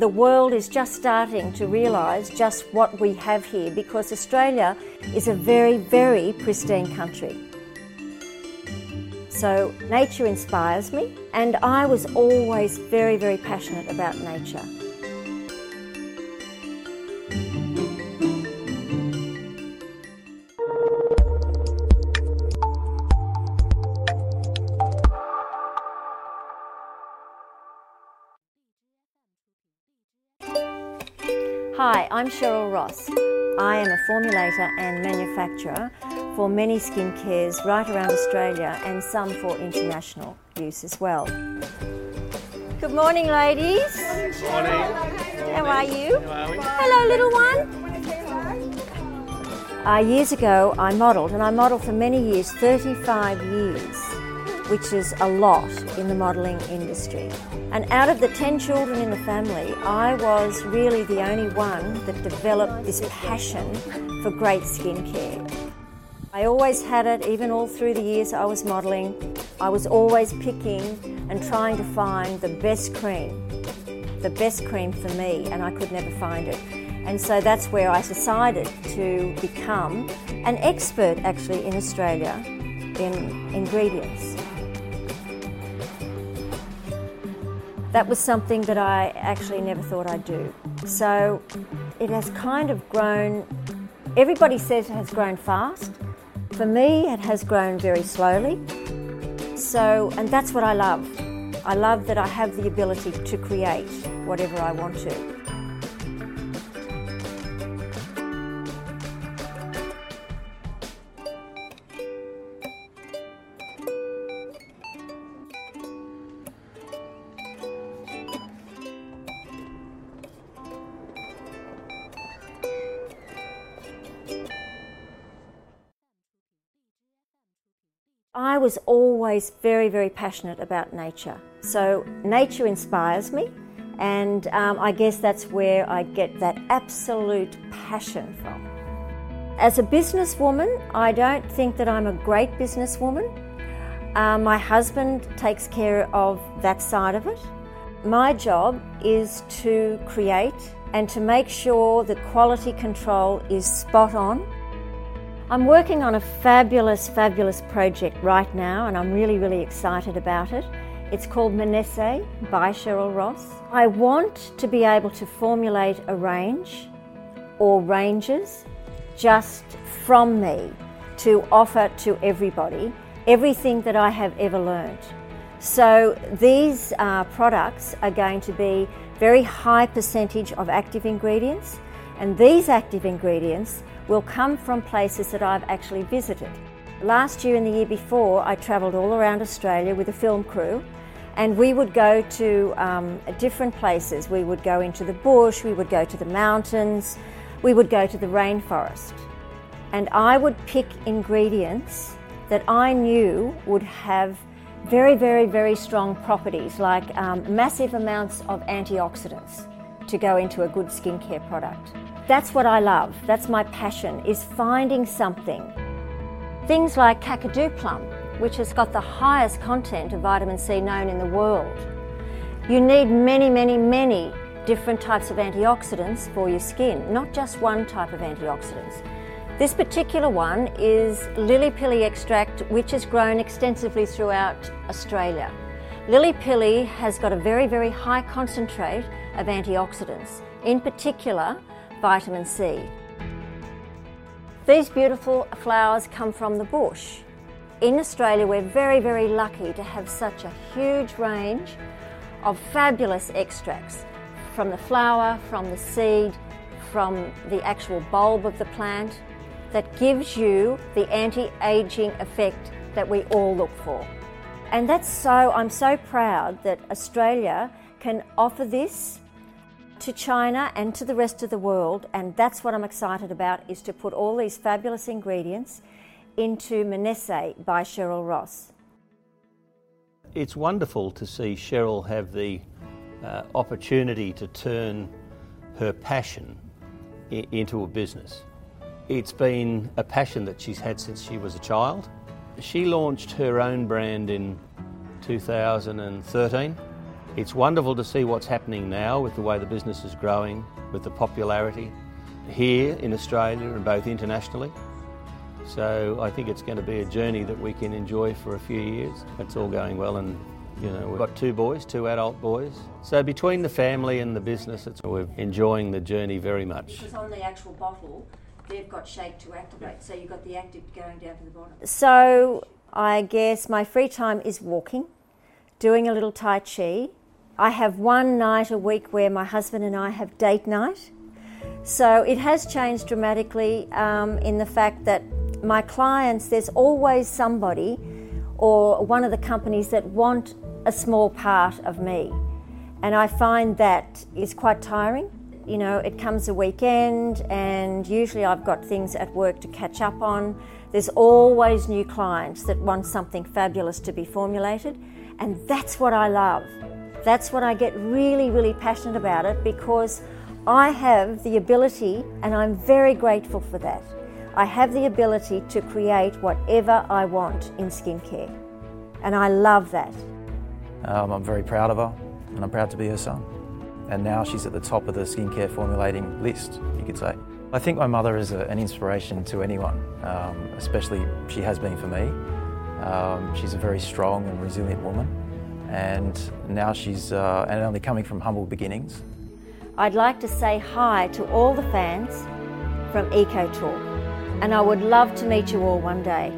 the world is just starting to realise just what we have here because Australia is a very, very pristine country. So, nature inspires me, and I was always very, very passionate about nature. Hi, I'm Cheryl Ross. I am a formulator and manufacturer for many skincare right around Australia and some for international use as well. Good morning, ladies. Good Morning. How are you? How are? Hello, little one. Uh, years ago, I modelled, and I modelled for many years 35 years which is a lot in the modelling industry. And out of the 10 children in the family, I was really the only one that developed this passion for great skincare. I always had it, even all through the years I was modelling. I was always picking and trying to find the best cream, the best cream for me, and I could never find it. And so that's where I decided to become an expert actually in Australia in ingredients. That was something that I actually never thought I'd do. So it has kind of grown, everybody says it has grown fast. For me, it has grown very slowly. So, and that's what I love. I love that I have the ability to create whatever I want to. I was always very, very passionate about nature. So, nature inspires me, and um, I guess that's where I get that absolute passion from. As a businesswoman, I don't think that I'm a great businesswoman. Uh, my husband takes care of that side of it. My job is to create and to make sure the quality control is spot on I'm working on a fabulous, fabulous project right now, and I'm really, really excited about it. It's called Manesse by Cheryl Ross. I want to be able to formulate a range or ranges just from me to offer to everybody everything that I have ever learned. So these uh, products are going to be very high percentage of active ingredients, and these active ingredients will come from places that I've actually visited. Last year and the year before, I travelled all around Australia with a film crew, and we would go to um, different places. We would go into the bush, we would go to the mountains, we would go to the rainforest. And I would pick ingredients that I knew would have very, very, very strong properties, like um, massive amounts of antioxidants to go into a good skincare product. That's what I love. That's my passion, is finding something. Things like Kakadu plum, which has got the highest content of vitamin C known in the world. You need many, many, many different types of antioxidants for your skin, not just one type of antioxidants. This particular one is lily pilly extract, which is grown extensively throughout Australia. Lily pilly has got a very, very high concentrate of antioxidants. In particular, vitamin C. These beautiful flowers come from the bush. In Australia, we're very, very lucky to have such a huge range of fabulous extracts from the flower, from the seed, from the actual bulb of the plant that gives you the anti aging effect that we all look for. And that's so, I'm so proud that Australia can offer this to China and to the rest of the world, and that's what I'm excited about, is to put all these fabulous ingredients into Manesse by Cheryl Ross. It's wonderful to see Cheryl have the uh, opportunity to turn her passion I- into a business. It's been a passion that she's had since she was a child. She launched her own brand in 2013 It's wonderful to see what's happening now with the way the business is growing, with the popularity here in Australia and both internationally. So I think it's going to be a journey that we can enjoy for a few years. It's all going well and you know, we've got two boys, two adult boys. So between the family and the business, it's, we're enjoying the journey very much. Because on the actual bottle, they've got shake to activate, so you've got the active going down to the bottom. So I guess my free time is walking, doing a little Tai Chi. I have one night a week where my husband and I have date night. So it has changed dramatically um, in the fact that my clients, there's always somebody or one of the companies that want a small part of me. And I find that is quite tiring. You know, it comes a weekend, and usually I've got things at work to catch up on. There's always new clients that want something fabulous to be formulated, and that's what I love. That's what I get really, really passionate about it because I have the ability, and I'm very grateful for that. I have the ability to create whatever I want in skincare, and I love that. Um, I'm very proud of her, and I'm proud to be her son. And now she's at the top of the skincare formulating list, you could say. I think my mother is a, an inspiration to anyone, um, especially she has been for me. Um, she's a very strong and resilient woman, and now she's uh, and only coming from humble beginnings. I'd like to say hi to all the fans from Eco Talk, and I would love to meet you all one day.